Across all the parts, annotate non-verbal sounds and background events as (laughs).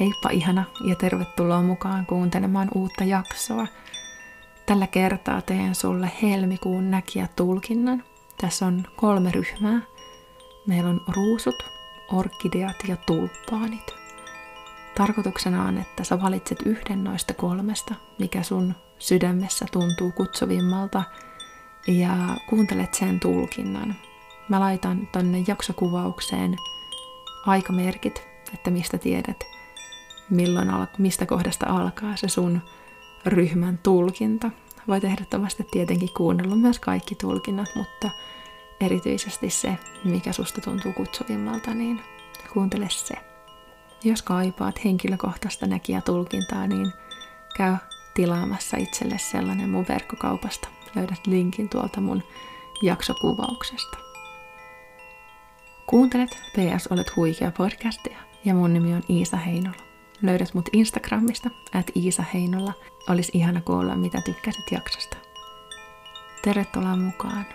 Heippa ihana ja tervetuloa mukaan kuuntelemaan uutta jaksoa. Tällä kertaa teen sulle helmikuun näkijä tulkinnan. Tässä on kolme ryhmää. Meillä on ruusut, orkideat ja tulppaanit. Tarkoituksena on, että sä valitset yhden noista kolmesta, mikä sun sydämessä tuntuu kutsuvimmalta, ja kuuntelet sen tulkinnan. Mä laitan tonne jaksokuvaukseen aikamerkit, että mistä tiedät, milloin al- mistä kohdasta alkaa se sun ryhmän tulkinta. Voit ehdottomasti tietenkin kuunnella myös kaikki tulkinnat, mutta erityisesti se, mikä susta tuntuu kutsuvimmalta, niin kuuntele se. Jos kaipaat henkilökohtaista tulkintaa, niin käy tilaamassa itselle sellainen mun verkkokaupasta. Löydät linkin tuolta mun jaksokuvauksesta. Kuuntelet PS Olet huikea podcastia ja mun nimi on Iisa Heinola. Löydät mut Instagramista, at Iisa Heinola. Olisi ihana kuulla, mitä tykkäsit jaksosta. Tervetuloa mukaan.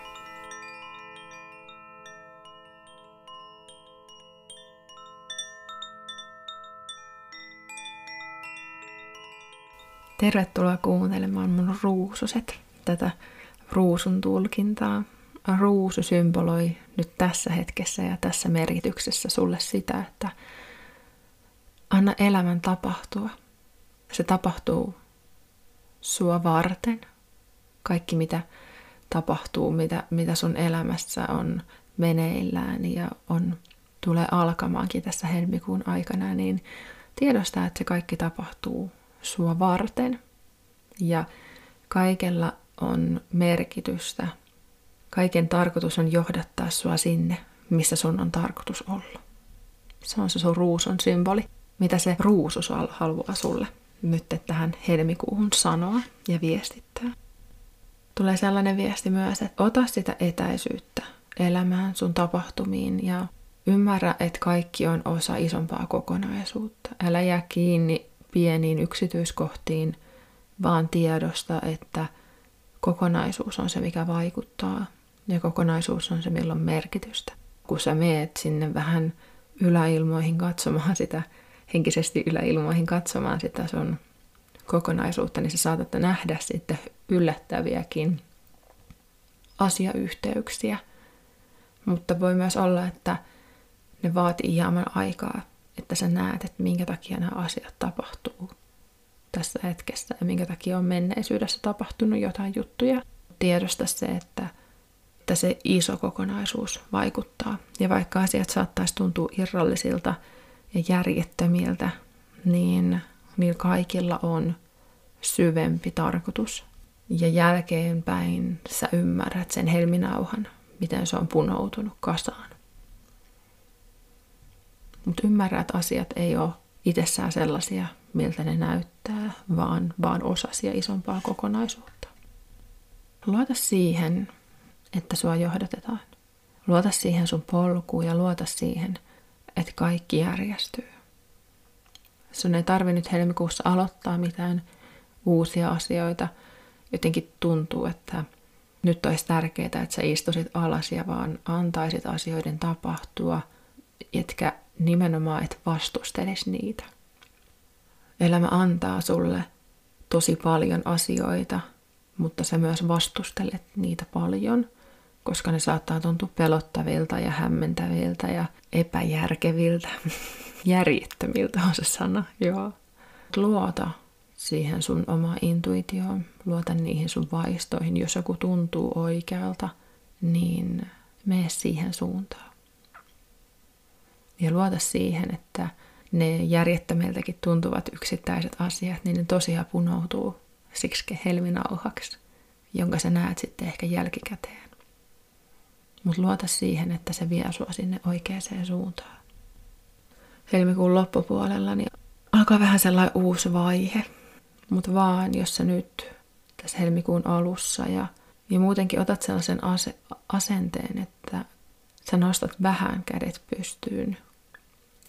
Tervetuloa kuuntelemaan mun ruususet, tätä ruusun tulkintaa. Ruusu symboloi nyt tässä hetkessä ja tässä merkityksessä sulle sitä, että anna elämän tapahtua. Se tapahtuu sua varten. Kaikki mitä tapahtuu, mitä, mitä sun elämässä on meneillään ja on, tulee alkamaankin tässä helmikuun aikana, niin tiedostaa, että se kaikki tapahtuu sua varten. Ja kaikella on merkitystä. Kaiken tarkoitus on johdattaa sua sinne, missä sun on tarkoitus olla. Se on se sun ruusun symboli. Mitä se ruusu haluaa sulle nyt tähän helmikuuhun sanoa ja viestittää. Tulee sellainen viesti myös, että ota sitä etäisyyttä elämään, sun tapahtumiin ja ymmärrä, että kaikki on osa isompaa kokonaisuutta. Älä jää kiinni pieniin yksityiskohtiin, vaan tiedosta, että kokonaisuus on se, mikä vaikuttaa. Ja kokonaisuus on se, millä on merkitystä. Kun sä meet sinne vähän yläilmoihin katsomaan sitä, henkisesti yläilmoihin katsomaan sitä sun kokonaisuutta, niin sä saatat nähdä sitten yllättäviäkin asiayhteyksiä. Mutta voi myös olla, että ne vaatii hieman aikaa että sä näet, että minkä takia nämä asiat tapahtuu tässä hetkessä ja minkä takia on menneisyydessä tapahtunut jotain juttuja. Tiedosta se, että, että se iso kokonaisuus vaikuttaa. Ja vaikka asiat saattaisi tuntua irrallisilta ja järjettömiltä, niin niillä kaikilla on syvempi tarkoitus. Ja jälkeenpäin sä ymmärrät sen helminauhan, miten se on punoutunut kasaan. Mutta ymmärrä, että asiat ei ole itsessään sellaisia, miltä ne näyttää, vaan, vaan osasia isompaa kokonaisuutta. Luota siihen, että sua johdatetaan. Luota siihen sun polkuun ja luota siihen, että kaikki järjestyy. Sun ei tarvi nyt helmikuussa aloittaa mitään uusia asioita. Jotenkin tuntuu, että nyt olisi tärkeää, että sä istusit alas ja vaan antaisit asioiden tapahtua, etkä nimenomaan et vastustelisi niitä. Elämä antaa sulle tosi paljon asioita, mutta sä myös vastustelet niitä paljon, koska ne saattaa tuntua pelottavilta ja hämmentäviltä ja epäjärkeviltä. (laughs) Järjettömiltä on se sana, joo. Luota siihen sun oma intuitioon, luota niihin sun vaistoihin. Jos joku tuntuu oikealta, niin mene siihen suuntaan ja luota siihen, että ne järjettömiltäkin tuntuvat yksittäiset asiat, niin ne tosiaan punoutuu siksi helminauhaksi, jonka sä näet sitten ehkä jälkikäteen. Mutta luota siihen, että se vie sua sinne oikeaan suuntaan. Helmikuun loppupuolella niin alkaa vähän sellainen uusi vaihe, mutta vaan jos sä nyt tässä helmikuun alussa ja, ja muutenkin otat sellaisen ase, asenteen, että sä nostat vähän kädet pystyyn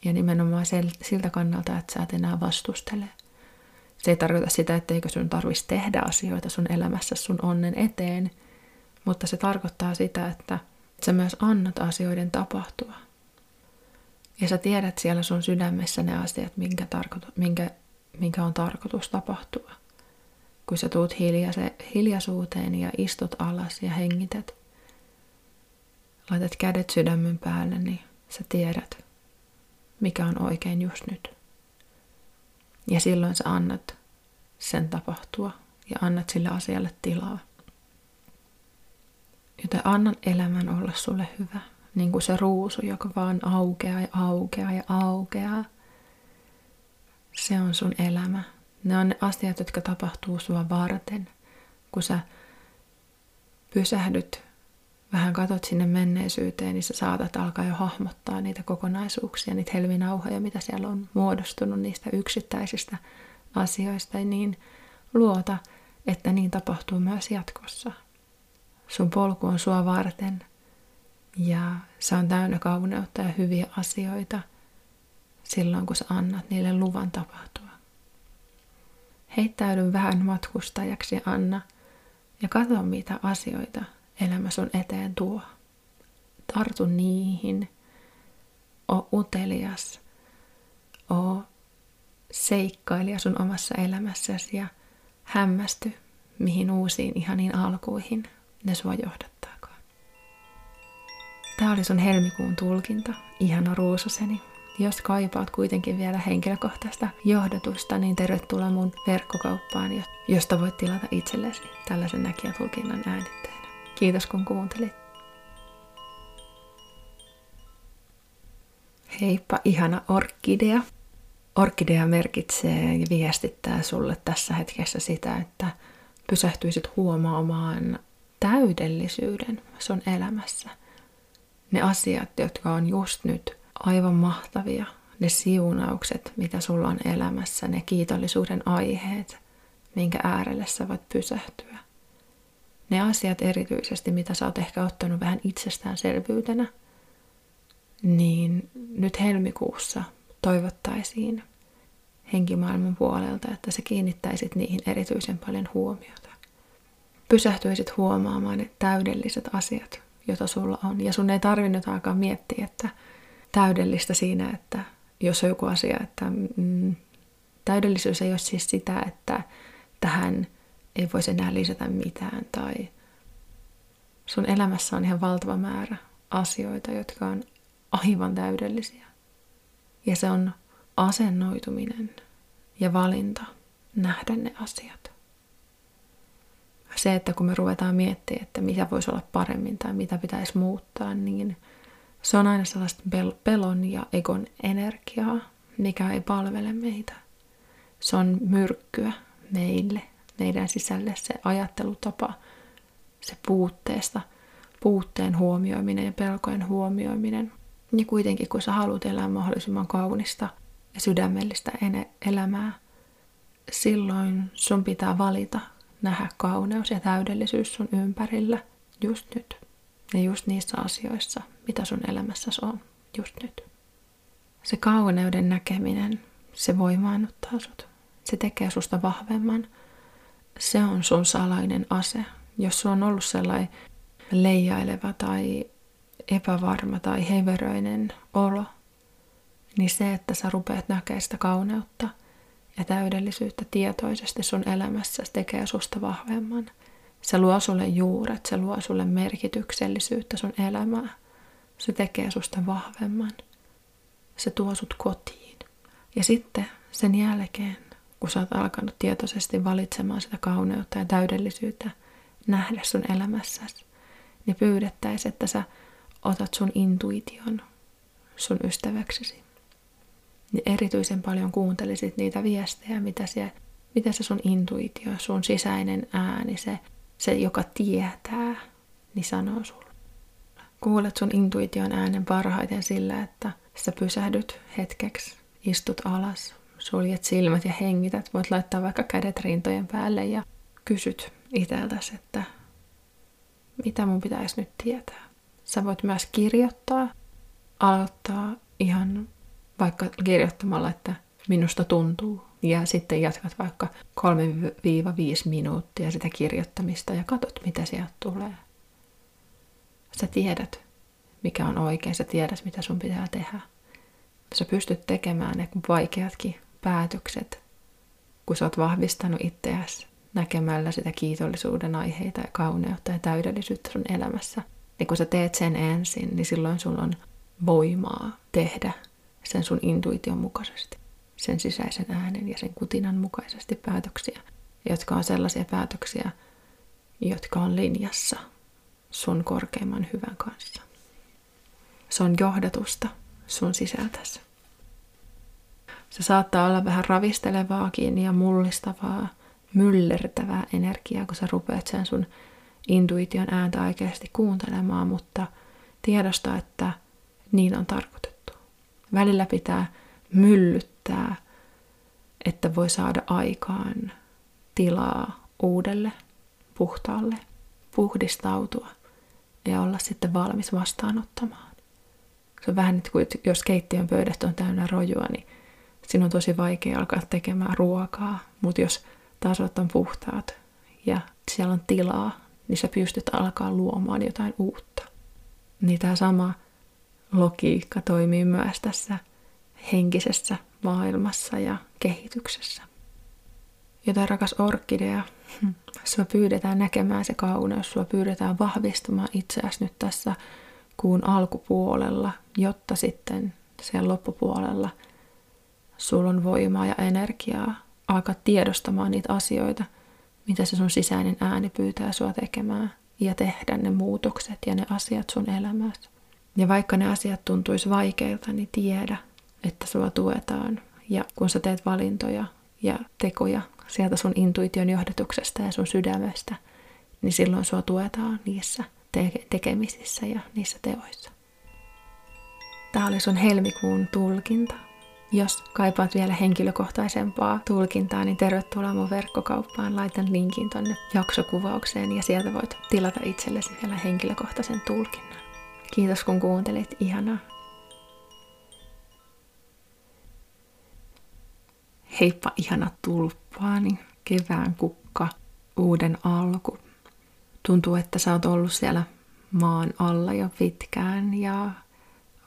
ja nimenomaan siltä kannalta, että sä et enää vastustele. Se ei tarkoita sitä, etteikö sun tarvitsisi tehdä asioita sun elämässä sun onnen eteen, mutta se tarkoittaa sitä, että sä myös annat asioiden tapahtua. Ja sä tiedät siellä sun sydämessä ne asiat, minkä, tarkoitu, minkä, minkä on tarkoitus tapahtua. Kun sä tuut hiljaise, hiljaisuuteen ja istut alas ja hengität, laitat kädet sydämen päälle, niin sä tiedät, mikä on oikein just nyt. Ja silloin sä annat sen tapahtua ja annat sille asialle tilaa. Joten annan elämän olla sulle hyvä, niin kuin se ruusu, joka vaan aukeaa ja aukeaa ja aukeaa. Se on sun elämä. Ne on ne asiat, jotka tapahtuu sua varten, kun sä pysähdyt vähän katot sinne menneisyyteen, niin sä saatat alkaa jo hahmottaa niitä kokonaisuuksia, niitä helminauhoja, mitä siellä on muodostunut niistä yksittäisistä asioista, niin luota, että niin tapahtuu myös jatkossa. Sun polku on sua varten ja se on täynnä kauneutta ja hyviä asioita silloin, kun sä annat niille luvan tapahtua. Heittäydyn vähän matkustajaksi, Anna, ja katso mitä asioita elämä sun eteen tuo. Tartu niihin. O utelias. O seikkailija sun omassa elämässäsi ja hämmästy, mihin uusiin ihaniin alkuihin ne sua johdattaakaan. Tämä oli sun helmikuun tulkinta, ihana ruusoseni. Jos kaipaat kuitenkin vielä henkilökohtaista johdatusta, niin tervetuloa mun verkkokauppaan, josta voit tilata itsellesi tällaisen näkijätulkinnan äänitteen. Kiitos kun kuuntelit. Heippa, ihana orkidea. Orkidea merkitsee ja viestittää sulle tässä hetkessä sitä, että pysähtyisit huomaamaan täydellisyyden sun elämässä. Ne asiat, jotka on just nyt aivan mahtavia, ne siunaukset, mitä sulla on elämässä, ne kiitollisuuden aiheet, minkä äärelle sä voit pysähtyä ne asiat erityisesti, mitä sä oot ehkä ottanut vähän itsestäänselvyytenä, niin nyt helmikuussa toivottaisiin henkimaailman puolelta, että sä kiinnittäisit niihin erityisen paljon huomiota. Pysähtyisit huomaamaan ne täydelliset asiat, joita sulla on. Ja sun ei tarvinnut alkaa miettiä, että täydellistä siinä, että jos on joku asia, että mm, täydellisyys ei ole siis sitä, että tähän – ei voisi enää lisätä mitään tai sun elämässä on ihan valtava määrä asioita, jotka on aivan täydellisiä. Ja se on asennoituminen ja valinta nähdä ne asiat. Se, että kun me ruvetaan miettimään, että mitä voisi olla paremmin tai mitä pitäisi muuttaa, niin se on aina sellaista pelon ja egon energiaa, mikä ei palvele meitä. Se on myrkkyä meille meidän sisälle se ajattelutapa, se puutteesta, puutteen huomioiminen ja pelkojen huomioiminen. Ja kuitenkin, kun sä haluat elää mahdollisimman kaunista ja sydämellistä elämää, silloin sun pitää valita nähdä kauneus ja täydellisyys sun ympärillä just nyt. Ja just niissä asioissa, mitä sun elämässäsi on just nyt. Se kauneuden näkeminen, se voimaannuttaa sut. Se tekee susta vahvemman – se on sun salainen ase. Jos sulla on ollut sellainen leijaileva tai epävarma tai heveröinen olo, niin se, että sä rupeat näkemään sitä kauneutta ja täydellisyyttä tietoisesti sun elämässä, tekee susta vahvemman. Se luo sulle juuret, se luo sulle merkityksellisyyttä sun elämää. Se tekee susta vahvemman. Se tuo sut kotiin. Ja sitten sen jälkeen kun sä oot alkanut tietoisesti valitsemaan sitä kauneutta ja täydellisyyttä nähdä sun elämässäsi, niin pyydettäisiin, että sä otat sun intuition sun ystäväksesi. Niin erityisen paljon kuuntelisit niitä viestejä, mitä se, mitä se sun intuitio, sun sisäinen ääni, se, se joka tietää, niin sanoo sulle. Kuulet sun intuition äänen parhaiten sillä, että sä pysähdyt hetkeksi, istut alas, suljet silmät ja hengität, voit laittaa vaikka kädet rintojen päälle ja kysyt itseltäsi, että mitä mun pitäisi nyt tietää. Sä voit myös kirjoittaa, aloittaa ihan vaikka kirjoittamalla, että minusta tuntuu. Ja sitten jatkat vaikka 3-5 minuuttia sitä kirjoittamista ja katsot, mitä sieltä tulee. Sä tiedät, mikä on oikein, sä tiedät, mitä sun pitää tehdä. Sä pystyt tekemään ne vaikeatkin päätökset, kun sä oot vahvistanut itseäsi näkemällä sitä kiitollisuuden aiheita ja kauneutta ja täydellisyyttä sun elämässä. Ja kun sä teet sen ensin, niin silloin sulla on voimaa tehdä sen sun intuition mukaisesti, sen sisäisen äänen ja sen kutinan mukaisesti päätöksiä, jotka on sellaisia päätöksiä, jotka on linjassa sun korkeimman hyvän kanssa. Se on johdatusta sun sisältäsi. Se saattaa olla vähän ravistelevaakin ja mullistavaa, myllertävää energiaa, kun sä rupeat sen sun intuition ääntä oikeasti kuuntelemaan, mutta tiedosta, että niin on tarkoitettu. Välillä pitää myllyttää, että voi saada aikaan tilaa uudelle, puhtaalle, puhdistautua ja olla sitten valmis vastaanottamaan. Se on vähän niin kuin, jos keittiön pöydästä on täynnä rojua, niin sinun on tosi vaikea alkaa tekemään ruokaa. Mutta jos tasot on puhtaat ja siellä on tilaa, niin sä pystyt alkaa luomaan jotain uutta. Niin tämä sama logiikka toimii myös tässä henkisessä maailmassa ja kehityksessä. Joten rakas orkidea, sua pyydetään näkemään se kauneus, sua pyydetään vahvistamaan itseäsi nyt tässä kuun alkupuolella, jotta sitten siellä loppupuolella sulla on voimaa ja energiaa alkaa tiedostamaan niitä asioita, mitä se sun sisäinen ääni pyytää sua tekemään ja tehdä ne muutokset ja ne asiat sun elämässä. Ja vaikka ne asiat tuntuisi vaikeilta, niin tiedä, että sua tuetaan. Ja kun sä teet valintoja ja tekoja sieltä sun intuition johdatuksesta ja sun sydämestä, niin silloin sua tuetaan niissä te- tekemisissä ja niissä teoissa. Tämä oli sun helmikuun tulkinta. Jos kaipaat vielä henkilökohtaisempaa tulkintaa, niin tervetuloa mun verkkokauppaan. Laitan linkin tonne jaksokuvaukseen ja sieltä voit tilata itsellesi vielä henkilökohtaisen tulkinnan. Kiitos kun kuuntelit. Ihanaa. Heippa ihana tulppaani, kevään kukka, uuden alku. Tuntuu, että sä oot ollut siellä maan alla jo pitkään ja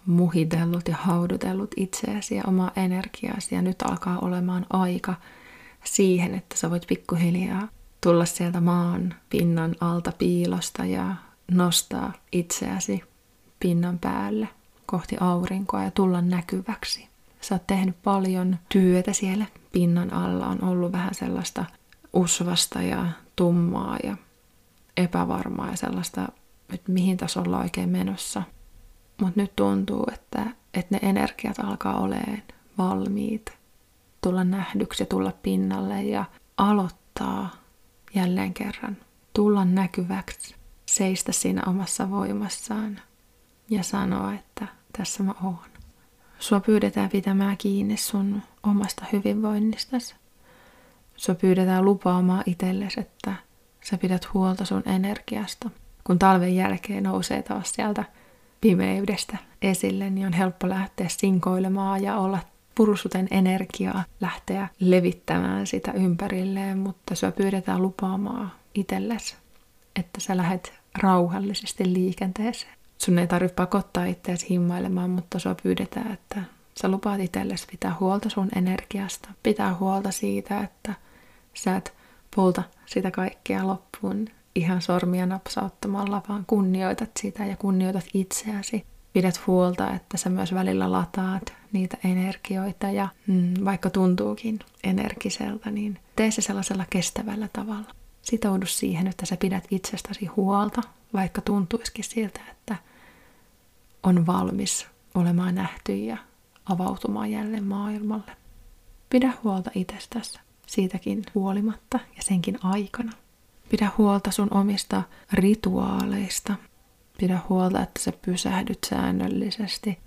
muhitellut ja haudutellut itseäsi ja omaa energiaasi ja nyt alkaa olemaan aika siihen, että sä voit pikkuhiljaa tulla sieltä maan pinnan alta piilosta ja nostaa itseäsi pinnan päälle kohti aurinkoa ja tulla näkyväksi. Sä oot tehnyt paljon työtä siellä pinnan alla, on ollut vähän sellaista usvasta ja tummaa ja epävarmaa ja sellaista, että mihin tässä ollaan oikein menossa. Mutta nyt tuntuu, että, että ne energiat alkaa olemaan valmiit tulla nähdyksi ja tulla pinnalle ja aloittaa jälleen kerran. Tulla näkyväksi, seistä siinä omassa voimassaan ja sanoa, että tässä mä oon. Sua pyydetään pitämään kiinni sun omasta hyvinvoinnistasi. Sua pyydetään lupaamaan itsellesi, että sä pidät huolta sun energiasta. Kun talven jälkeen nousee taas sieltä pimeydestä esille, niin on helppo lähteä sinkoilemaan ja olla pursuten energiaa, lähteä levittämään sitä ympärilleen, mutta sua pyydetään lupaamaan itsellesi, että sä lähdet rauhallisesti liikenteeseen. Sun ei tarvitse pakottaa itseäsi himmailemaan, mutta sua pyydetään, että sä lupaat itsellesi pitää huolta sun energiasta, pitää huolta siitä, että sä et polta sitä kaikkea loppuun ihan sormia napsauttamalla, vaan kunnioitat sitä ja kunnioitat itseäsi. Pidät huolta, että sä myös välillä lataat niitä energioita ja mm, vaikka tuntuukin energiseltä, niin tee se sellaisella kestävällä tavalla. Sitoudu siihen, että sä pidät itsestäsi huolta, vaikka tuntuisikin siltä, että on valmis olemaan nähty ja avautumaan jälleen maailmalle. Pidä huolta itsestäsi siitäkin huolimatta ja senkin aikana. Pidä huolta sun omista rituaaleista. Pidä huolta, että sä pysähdyt säännöllisesti.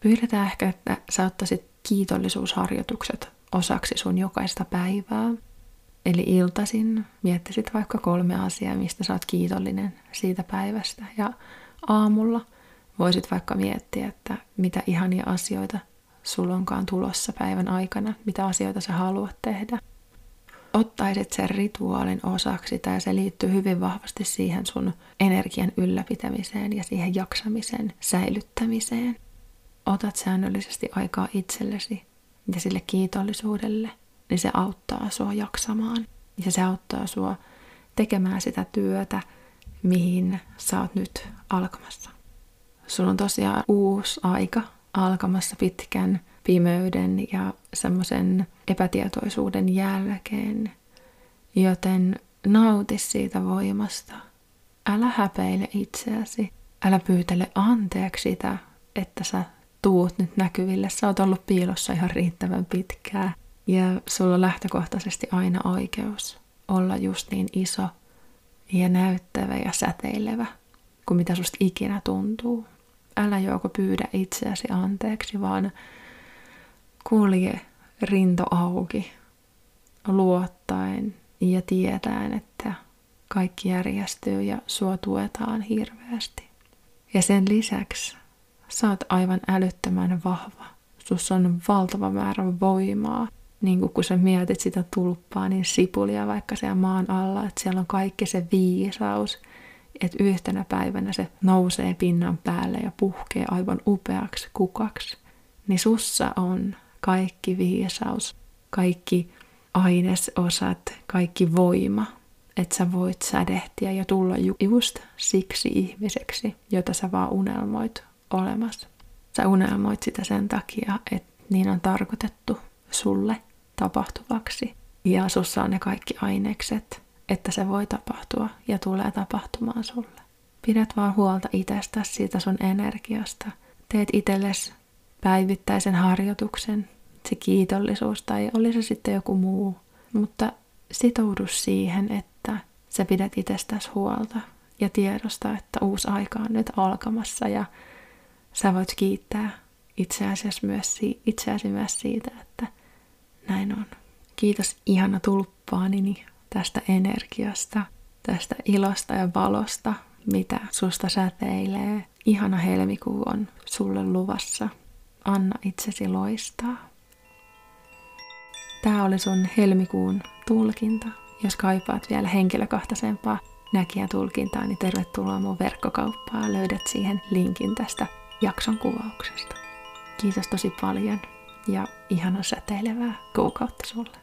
Pyydetään ehkä, että sä ottaisit kiitollisuusharjoitukset osaksi sun jokaista päivää. Eli iltasin miettisit vaikka kolme asiaa, mistä sä oot kiitollinen siitä päivästä. Ja aamulla voisit vaikka miettiä, että mitä ihania asioita sulla onkaan tulossa päivän aikana, mitä asioita sä haluat tehdä ottaisit sen rituaalin osaksi, tai se liittyy hyvin vahvasti siihen sun energian ylläpitämiseen ja siihen jaksamisen säilyttämiseen. otat säännöllisesti aikaa itsellesi ja sille kiitollisuudelle, niin se auttaa sua jaksamaan. Ja se auttaa sua tekemään sitä työtä, mihin sä oot nyt alkamassa. Sulla on tosiaan uusi aika alkamassa pitkän pimeyden ja semmoisen epätietoisuuden jälkeen, joten nauti siitä voimasta. Älä häpeile itseäsi. Älä pyytele anteeksi sitä, että sä tuut nyt näkyville. Sä oot ollut piilossa ihan riittävän pitkää. Ja sulla on lähtökohtaisesti aina oikeus olla just niin iso ja näyttävä ja säteilevä kuin mitä susta ikinä tuntuu. Älä joko pyydä itseäsi anteeksi, vaan kulje rinto auki luottaen ja tietäen, että kaikki järjestyy ja sua tuetaan hirveästi. Ja sen lisäksi sä oot aivan älyttömän vahva. Sus on valtava määrä voimaa. Niin kuin kun sä mietit sitä tulppaa, niin sipulia vaikka siellä maan alla, että siellä on kaikki se viisaus, että yhtenä päivänä se nousee pinnan päälle ja puhkee aivan upeaksi kukaksi. Niin sussa on kaikki viisaus, kaikki ainesosat, kaikki voima, että sä voit sädehtiä ja tulla just siksi ihmiseksi, jota sä vaan unelmoit olemassa. Sä unelmoit sitä sen takia, että niin on tarkoitettu sulle tapahtuvaksi. Ja sussa on ne kaikki ainekset, että se voi tapahtua ja tulee tapahtumaan sulle. Pidät vaan huolta itsestäsi, siitä sun energiasta. Teet itsellesi päivittäisen harjoituksen, se kiitollisuus tai oli se sitten joku muu. Mutta sitoudu siihen, että sä pidät itsestäsi huolta ja tiedosta, että uusi aika on nyt alkamassa ja sä voit kiittää itseäsi myös, itseäsi myös siitä, että näin on. Kiitos ihana tulppaanini tästä energiasta, tästä ilosta ja valosta, mitä susta säteilee. Ihana helmikuu on sulle luvassa. Anna itsesi loistaa. Tämä oli sun helmikuun tulkinta. Jos kaipaat vielä henkilökohtaisempaa näkijätulkintaa, niin tervetuloa mun verkkokauppaan. Löydät siihen linkin tästä jakson kuvauksesta. Kiitos tosi paljon ja ihana säteilevää kuukautta sulle.